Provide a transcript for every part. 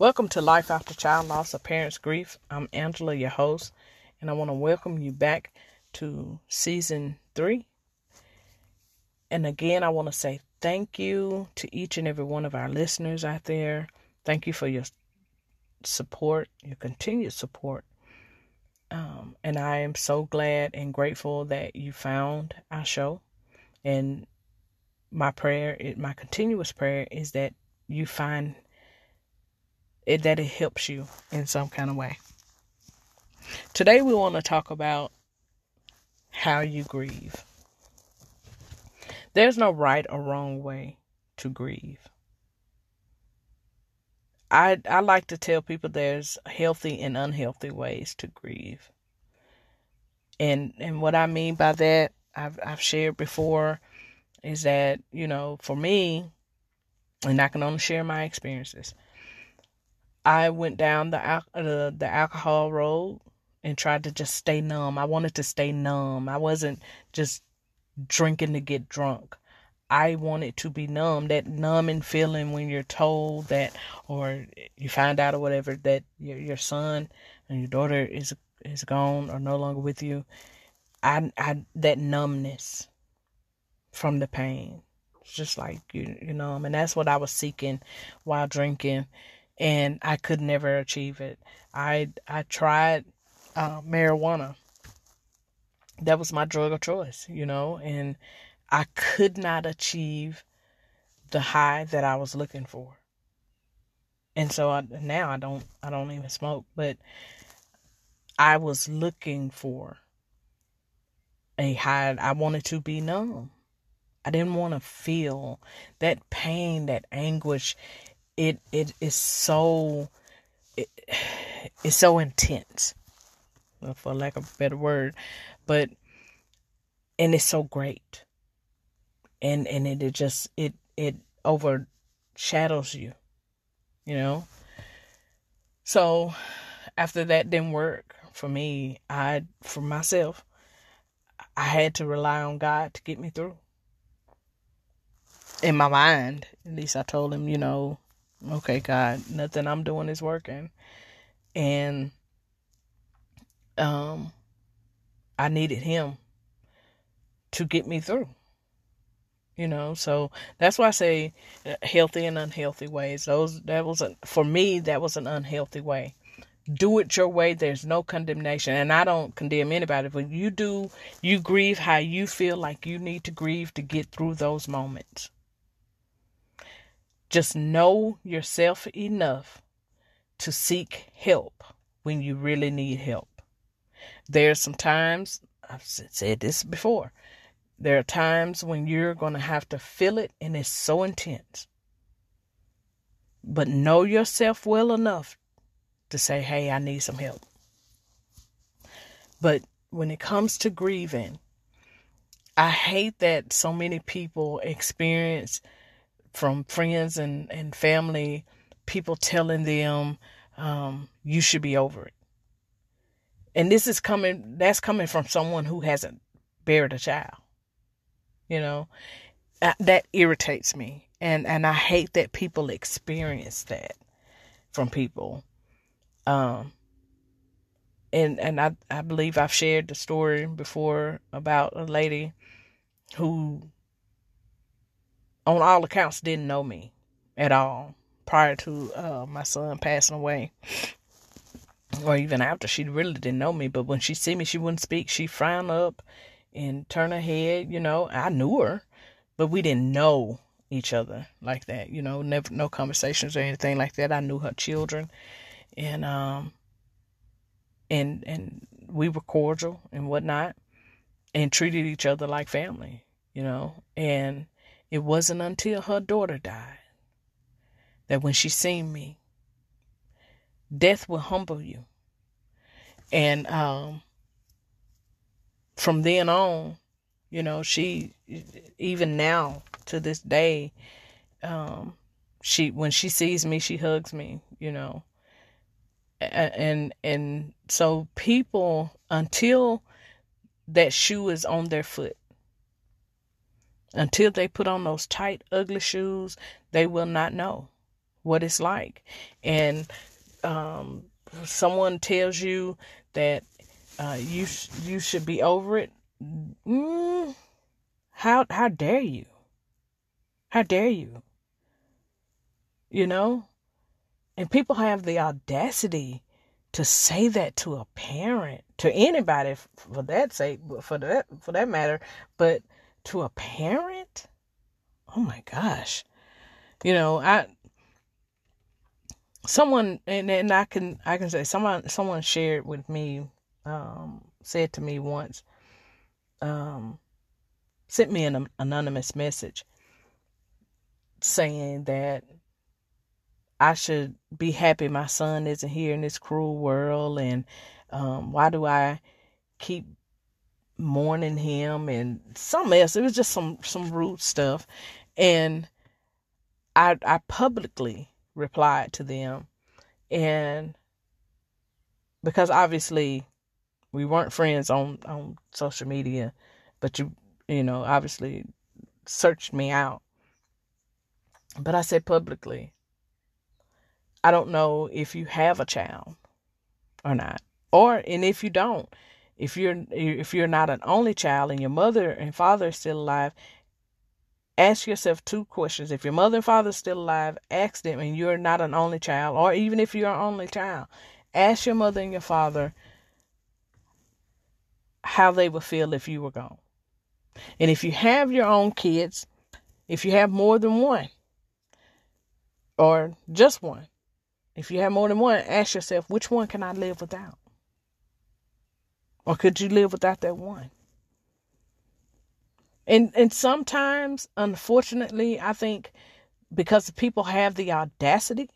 Welcome to Life After Child Loss of Parents Grief. I'm Angela, your host, and I want to welcome you back to season three. And again, I want to say thank you to each and every one of our listeners out there. Thank you for your support, your continued support. Um, and I am so glad and grateful that you found our show. And my prayer, my continuous prayer is that you find it, that it helps you in some kind of way. Today we want to talk about how you grieve. There's no right or wrong way to grieve. I I like to tell people there's healthy and unhealthy ways to grieve. And and what I mean by that, I've I've shared before, is that you know for me, and I can only share my experiences. I went down the uh, the alcohol road and tried to just stay numb. I wanted to stay numb. I wasn't just drinking to get drunk. I wanted to be numb. That numbing feeling when you're told that, or you find out or whatever that your your son and your daughter is is gone or no longer with you. I I that numbness from the pain, it's just like you you know, and that's what I was seeking while drinking, and I could never achieve it. I I tried uh, marijuana. That was my drug of choice, you know, and I could not achieve the high that I was looking for. And so I, now I don't I don't even smoke, but I was looking for a high. I wanted to be numb. I didn't want to feel that pain, that anguish. It it is so it, it's so intense, for lack of a better word, but and it's so great. And and it, it just it it overshadows you you know? So after that didn't work for me i for myself i had to rely on god to get me through. In my mind at least i told him you know okay god nothing i'm doing is working. And um i needed him to get me through you know? So that's why i say uh, healthy and unhealthy ways. Those that was a, for me that was an unhealthy way. Do it your way. There's no condemnation. And i don't condemn anybody but you do you grieve how you feel like you need to grieve to get through those moments just know yourself enough to seek help when you really need help there's some times i've said this before there are times when you're going to have to feel it and it's so intense. But know yourself well enough to say, hey, I need some help. But when it comes to grieving, I hate that so many people experience from friends and, and family, people telling them, um, you should be over it. And this is coming, that's coming from someone who hasn't buried a child you know? That irritates me. And and i hate that people experience that from people. Um and and i i believe i've shared the story before about a lady who on all accounts didn't know me at all prior to uh, my son passing away or even after she really didn't know me but when she see me she wouldn't speak she frown up and turn her head, you know. I knew her, but we didn't know each other like that, you know, never no conversations or anything like that. I knew her children and um and and we were cordial and whatnot and treated each other like family, you know. And it wasn't until her daughter died that when she seen me, death will humble you. And um from then on, you know, she even now to this day, um, she when she sees me, she hugs me, you know. And and so people until that shoe is on their foot, until they put on those tight, ugly shoes, they will not know what it's like. And um, someone tells you that uh, you you should be over it. Mm, how how dare you? How dare you? You know, and people have the audacity to say that to a parent, to anybody for that sake, for that for that matter, but to a parent, oh my gosh, you know, I someone and and I can I can say someone someone shared with me, um, said to me once, um, sent me an anonymous message saying that I should be happy my son isn't here in this cruel world and um, why do I keep mourning him and some else. It was just some some rude stuff. And I I publicly replied to them and because obviously we weren't friends on on social media, but you you know, obviously searched me out. But I said publicly, I don't know if you have a child or not. Or and if you don't, if you're if you're not an only child and your mother and father is still alive, ask yourself two questions. If your mother and father are still alive, ask them and you're not an only child, or even if you're an only child, ask your mother and your father how they would feel if you were gone. And if you have your own kids, if you have more than one, or just one, if you have more than one, ask yourself, which one can I live without? Or could you live without that one? And and sometimes, unfortunately, I think because people have the audacity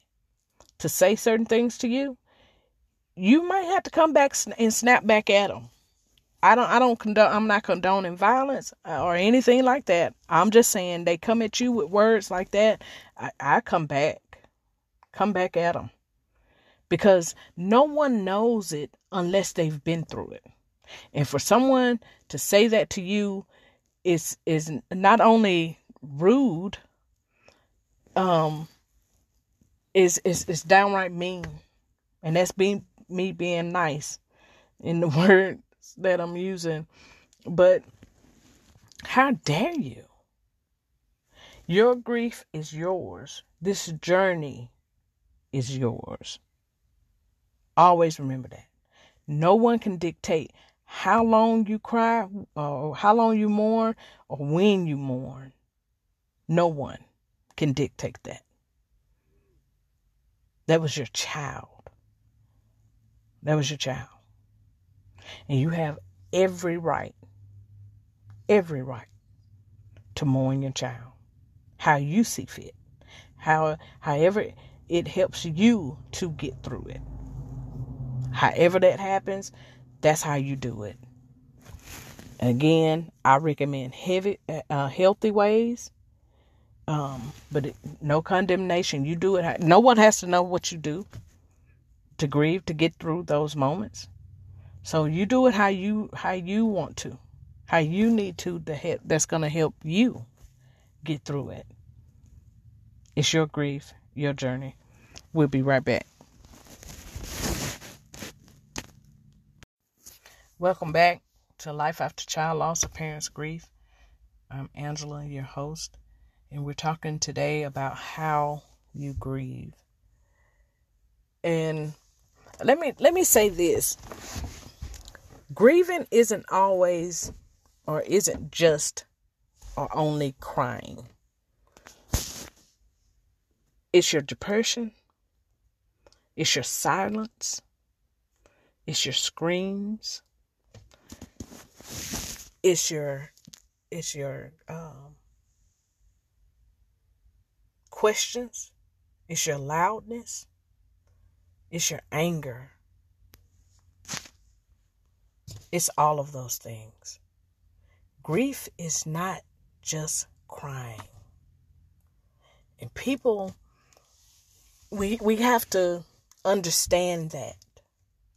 to say certain things to you, you might have to come back and snap back at them. I don't I don't condone I'm not condoning violence uh, or anything like that. I'm just saying they come at you with words like that, I, I come back. Come back at them. Because no one knows it unless they've been through it. And for someone to say that to you is is not only rude, um is is is downright mean. And that's being me being nice in the words that I'm using. But how dare you? Your grief is yours. This journey is yours. Always remember that. No one can dictate how long you cry or how long you mourn or when you mourn. No one can dictate that. That was your child. That was your child. And you have every right, every right to mourn your child how you see fit. How however it helps you to get through it. However that happens, that's how you do it. Again, I recommend heavy, uh, healthy ways, um, but it, no condemnation. You do it. No one has to know what you do to grieve to get through those moments. So you do it how you how you want to, how you need to. The help that's going to help you get through it. It's your grief, your journey. We'll be right back. Welcome back to Life After Child Loss of Parents Grief. I'm Angela, your host, and we're talking today about how you grieve. And let me let me say this grieving isn't always or isn't just or only crying. It's your depression. It's your silence. It's your screams. It's your it's your um, questions. It's your loudness. It's your anger. It's all of those things. Grief is not just crying. And people we we have to understand that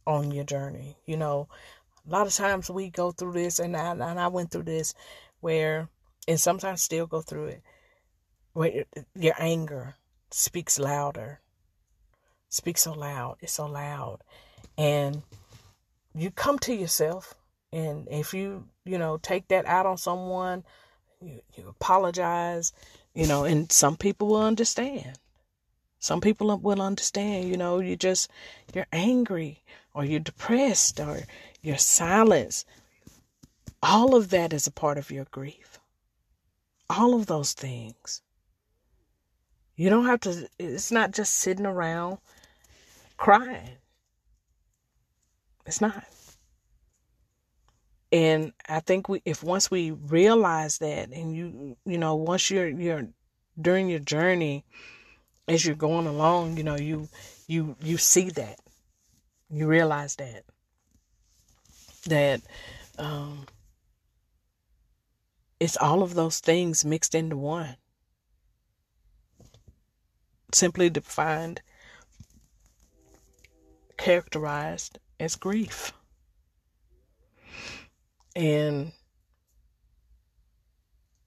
on your journey. You know, a lot of times we go through this and I, and I went through this where and sometimes still go through it where your anger speaks louder. Speaks so loud. It's so loud. And you come to yourself and if you, you know, take that out on someone, you, you apologize, you know, and some people will understand. Some people will understand, you know, you just, you're angry or you're depressed or you're silenced. All of that is a part of your grief. All of those things. You don't have to, it's not just sitting around crying. It's not. And I think we, if once we realize that, and you, you know, once you're, you're during your journey, as you're going along, you know, you, you, you see that, you realize that, that, um, it's all of those things mixed into one. Simply defined, characterized as grief. And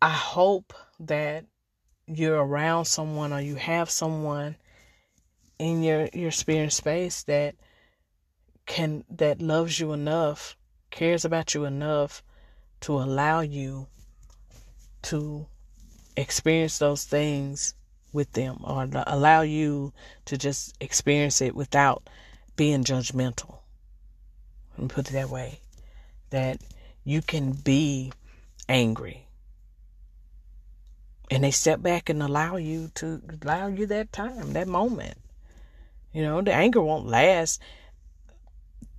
I hope that you're around someone or you have someone in your your spirit space that can that loves you enough, cares about you enough to allow you to experience those things with them or allow you to just experience it without being judgmental. Let me put it that way. That you can be angry. And they step back and allow you to allow you that time, that moment. You know, the anger won't last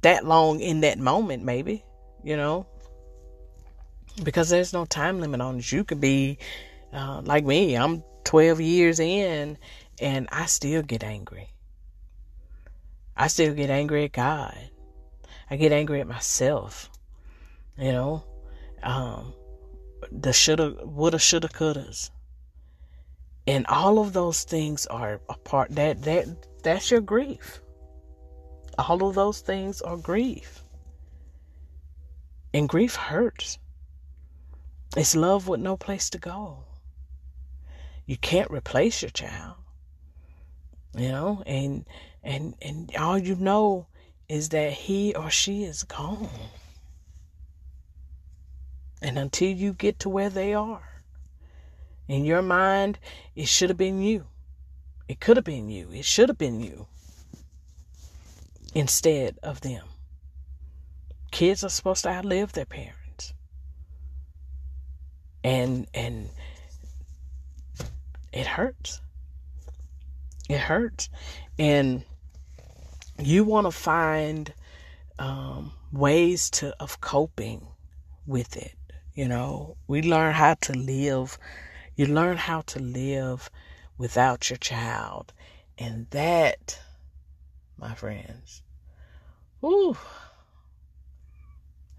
that long in that moment, maybe, you know, because there's no time limit on it. You could be uh, like me, I'm 12 years in and I still get angry. I still get angry at God. I get angry at myself. You know, um, the shoulda, woulda, shoulda, couldas, and all of those things are a part that that that's your grief. All of those things are grief, and grief hurts. It's love with no place to go. You can't replace your child, you know, and and and all you know is that he or she is gone. And until you get to where they are, in your mind, it should have been you. It could have been you. It should have been you instead of them. Kids are supposed to outlive their parents. And and it hurts. It hurts. And you want to find um, ways to of coping with it you know, we learn how to live. You learn how to live without your child. And that, my friends, whew,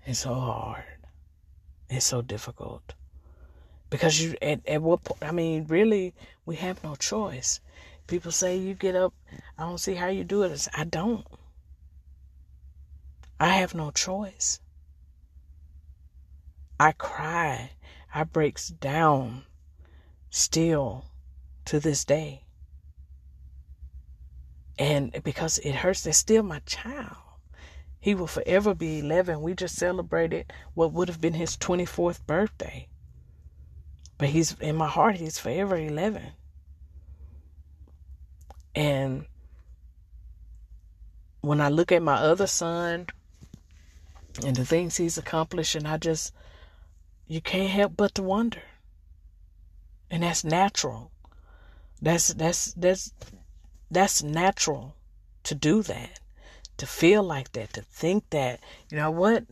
it's so hard. It's so difficult. Because you, at, at what point, I mean, really, we have no choice. People say you get up, I don't see how you do it. I don't. I have no choice. I cry. I breaks down still to this day. And because it hurts, they're still my child. He will forever be 11. We just celebrated what would have been his 24th birthday. But he's in my heart, he's forever 11. And when I look at my other son and the things he's accomplished, and I just you can't help but to wonder. And that's natural. That's that's that's that's natural to do that. To feel like that, to think that, you know what?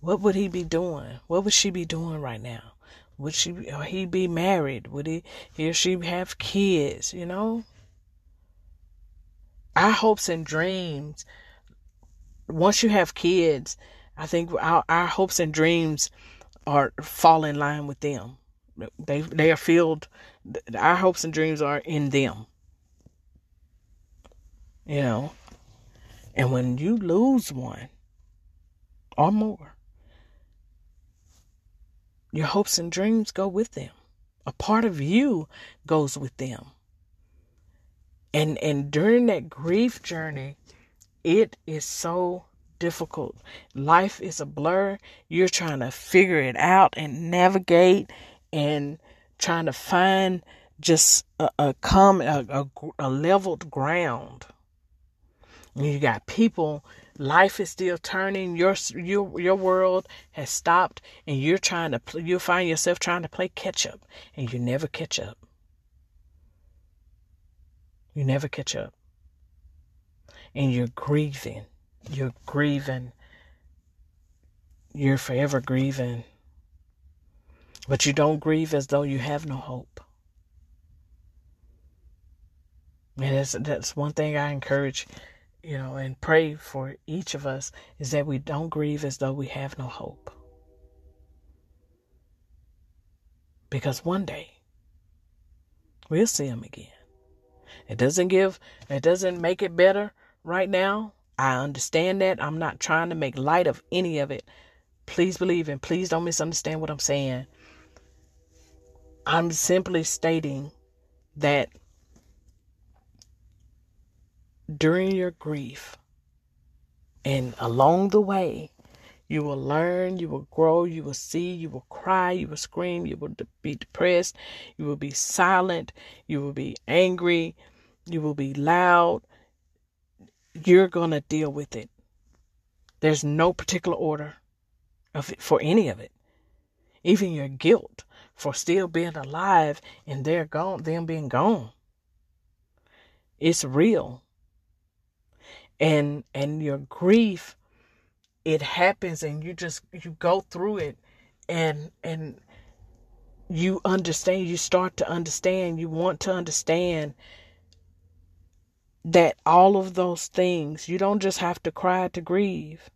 What would he be doing? What would she be doing right now? Would she or he be married? Would he he or she have kids, you know? Our hopes and dreams once you have kids, I think our, our hopes and dreams are fall in line with them. They they are filled. Our hopes and dreams are in them. You know, and when you lose one or more, your hopes and dreams go with them. A part of you goes with them. And and during that grief journey, it is so difficult. Life is a blur. You're trying to figure it out and navigate and trying to find just a, a come a, a, a leveled ground. You got people life is still turning your your your world has stopped and you're trying to you find yourself trying to play catch up and you never catch up. You never catch up. And you're grieving you're grieving. You're forever grieving. But you don't grieve as though you have no hope. And that's that's one thing i encourage you know, and pray for each of us is that we don't grieve as though we have no hope. Because one day we'll see him again. It doesn't give, it doesn't make it better right now. I understand that. I'm not trying to make light of any of it. Please believe and please don't misunderstand what I'm saying. I'm simply stating that during your grief. And along the way, you will learn, you will grow, you will see, you will cry, you will scream, you will be depressed, you will be silent, you will be angry, you will be loud. You're going to deal with it. There's no particular order of it, for any of it. Even your guilt for still being alive and they're gone, them being gone. It's real and and your grief it happens and you just you go through it and and you understand you start to understand you want to understand that all of those things you don't just have to cry to grieve.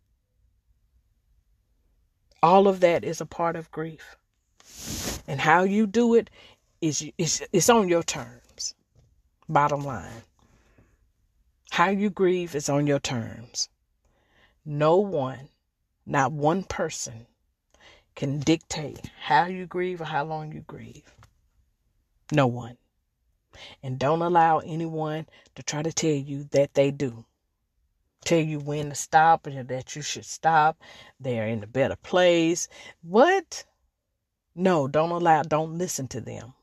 All of that is a part of grief. And how you do it is is it's on your terms. Bottom line how you grieve is on your terms. No one, not one person, can dictate how you grieve or how long you grieve. No one. And don't allow anyone to try to tell you that they do. Tell you when to stop and that you should stop. They're in a better place. What? No, don't allow, don't listen to them.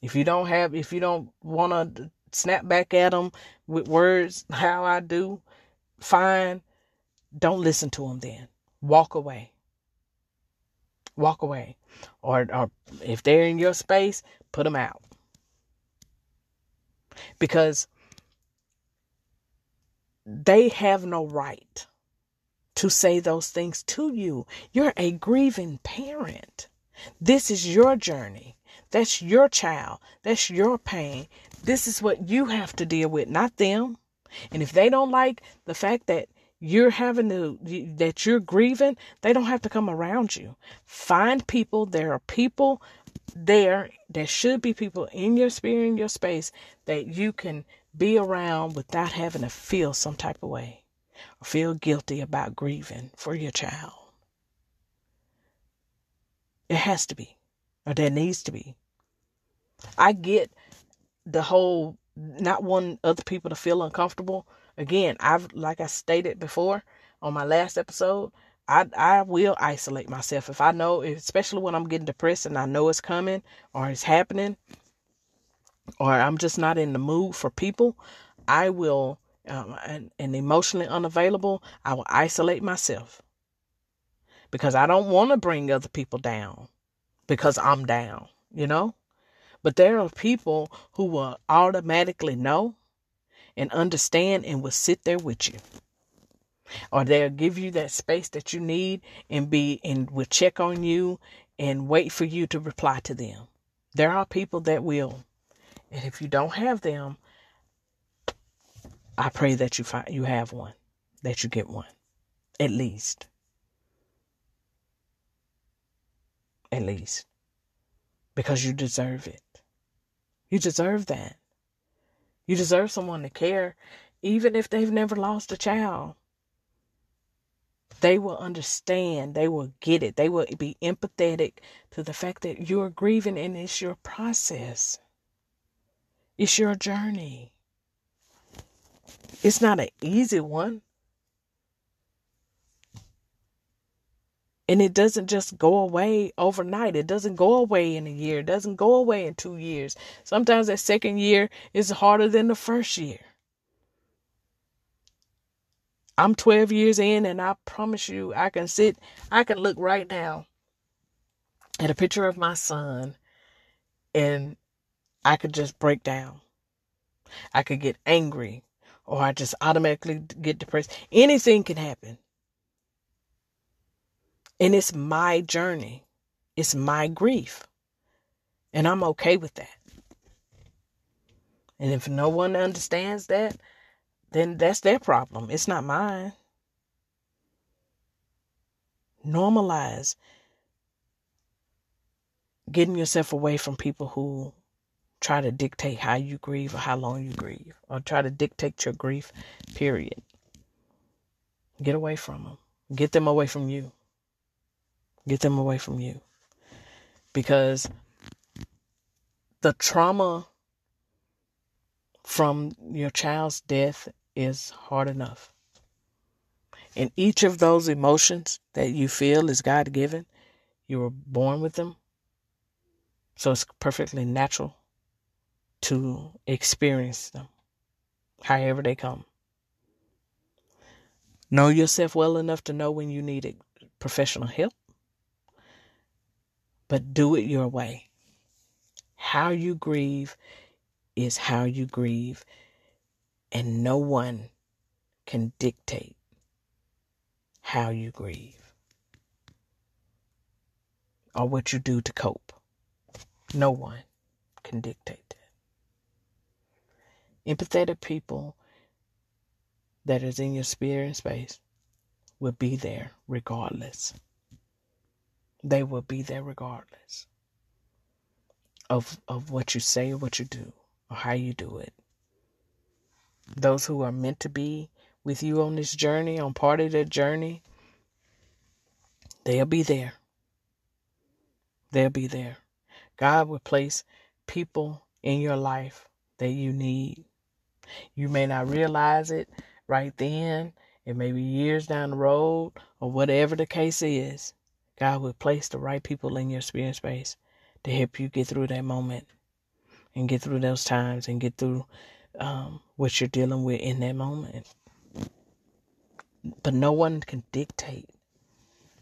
If you don't have, if you don't want to snap back at them with words how I do, fine. Don't listen to them then. Walk away. Walk away. Or, or if they're in your space, put them out. Because they have no right to say those things to you. You're a grieving parent. This is your journey. That's your child. That's your pain. This is what you have to deal with, not them. And if they don't like the fact that you're having to, that you're grieving, they don't have to come around you. Find people. There are people there there should be people in your spirit, in your space that you can be around without having to feel some type of way or feel guilty about grieving for your child. It has to be, or there needs to be. I get the whole not wanting other people to feel uncomfortable. Again, I've like I stated before on my last episode, I I will isolate myself if I know, especially when I'm getting depressed and I know it's coming or it's happening, or I'm just not in the mood for people. I will um, and, and emotionally unavailable. I will isolate myself because I don't want to bring other people down because I'm down. You know. But there are people who will automatically know and understand and will sit there with you. Or they'll give you that space that you need and be and will check on you and wait for you to reply to them. There are people that will. And if you don't have them, I pray that you find you have one, that you get one. At least. At least. Because you deserve it. You deserve that. You deserve someone to care, even if they've never lost a child. They will understand. They will get it. They will be empathetic to the fact that you're grieving and it's your process. It's your journey. It's not an easy one. And it doesn't just go away overnight. It doesn't go away in a year. It doesn't go away in two years. Sometimes that second year is harder than the first year. I'm 12 years in, and I promise you, I can sit, I can look right now at a picture of my son, and I could just break down. I could get angry, or I just automatically get depressed. Anything can happen. And it's my journey, it's my grief. And I'm okay with that. And if no one understands that, then that's their problem. It's not mine. Normalize getting yourself away from people who try to dictate how you grieve or how long you grieve or try to dictate your grief, period. Get away from them. Get them away from you. Get them away from you. Because the trauma from your child's death is hard enough. And each of those emotions that you feel is God given, you were born with them. So it's perfectly natural to experience them, however they come. Know yourself well enough to know when you need professional help but do it your way. How you grieve is how you grieve, and no one can dictate how you grieve or what you do to cope. No one can dictate that. Empathetic people that is in your spirit and space will be there regardless. They will be there regardless of, of what you say or what you do or how you do it. Those who are meant to be with you on this journey, on part of that journey, they'll be there. They'll be there. God will place people in your life that you need. You may not realize it right then. It may be years down the road or whatever the case is. God will place the right people in your spirit space to help you get through that moment and get through those times and get through um, what you're dealing with in that moment. But no one can dictate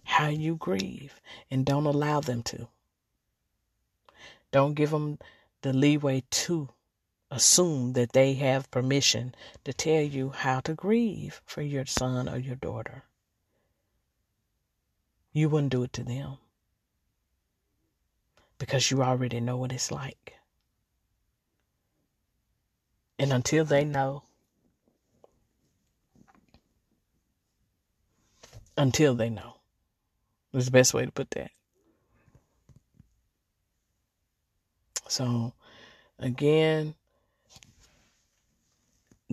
how you grieve and don't allow them to. Don't give them the leeway to assume that they have permission to tell you how to grieve for your son or your daughter you wouldn't do it to them because you already know what it's like. And until they know, until they know, is the best way to put that. So, again,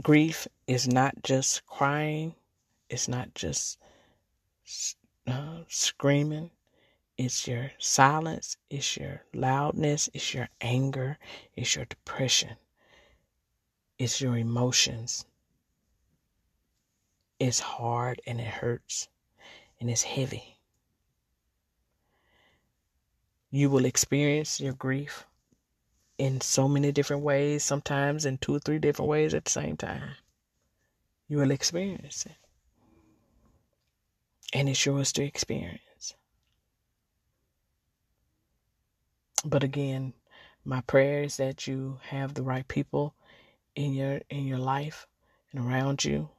grief is not just crying, it's not just uh, screaming. It's your silence. It's your loudness. It's your anger. It's your depression. It's your emotions. It's hard and it hurts and it's heavy. You will experience your grief in so many different ways, sometimes in two or three different ways at the same time. You will experience it and it's yours to experience. But again, my prayer is that you have the right people in your in your life and around you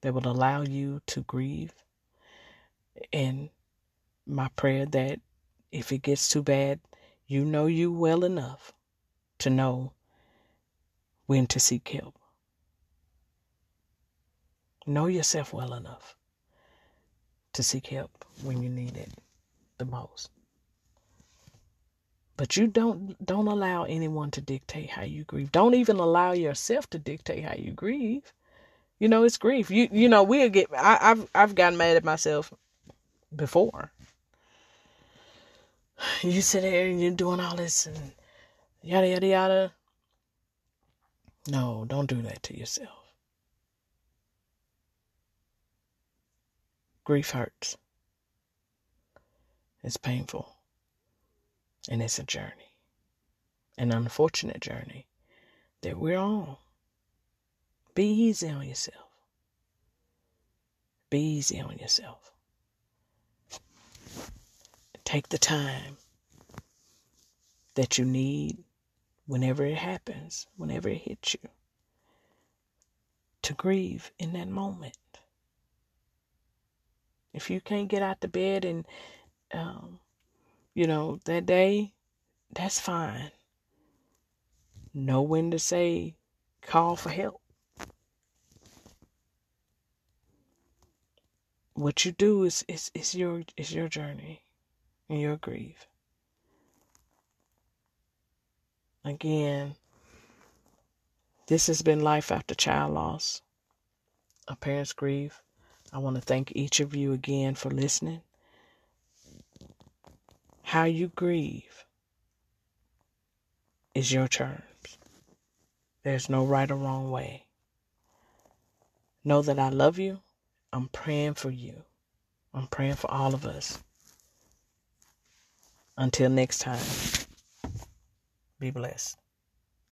that will allow you to grieve. And my prayer that if it gets too bad, you know you well enough to know when to seek help. Know yourself well enough to seek help when you need it the most. But you don't don't allow anyone to dictate how you grieve. Don't even allow yourself to dictate how you grieve. You know, it's grief. You you know, we'll get I, I've I've gotten mad at myself before. You sit there and you're doing all this and yada yada yada. No, don't do that to yourself. Grief hurts. It's painful. And it's a journey, an unfortunate journey that we're on. Be easy on yourself. Be easy on yourself. Take the time that you need whenever it happens, whenever it hits you, to grieve in that moment. If you can't get out the bed and, um, you know, that day, that's fine. Know when to say, call for help. What you do is, is, is your is your journey and your grief. Again, this has been Life After Child Loss, a parent's grief. I want to thank each of you again for listening. How you grieve is your terms. There's no right or wrong way. Know that I love you. I'm praying for you. I'm praying for all of us. Until next time. Be blessed.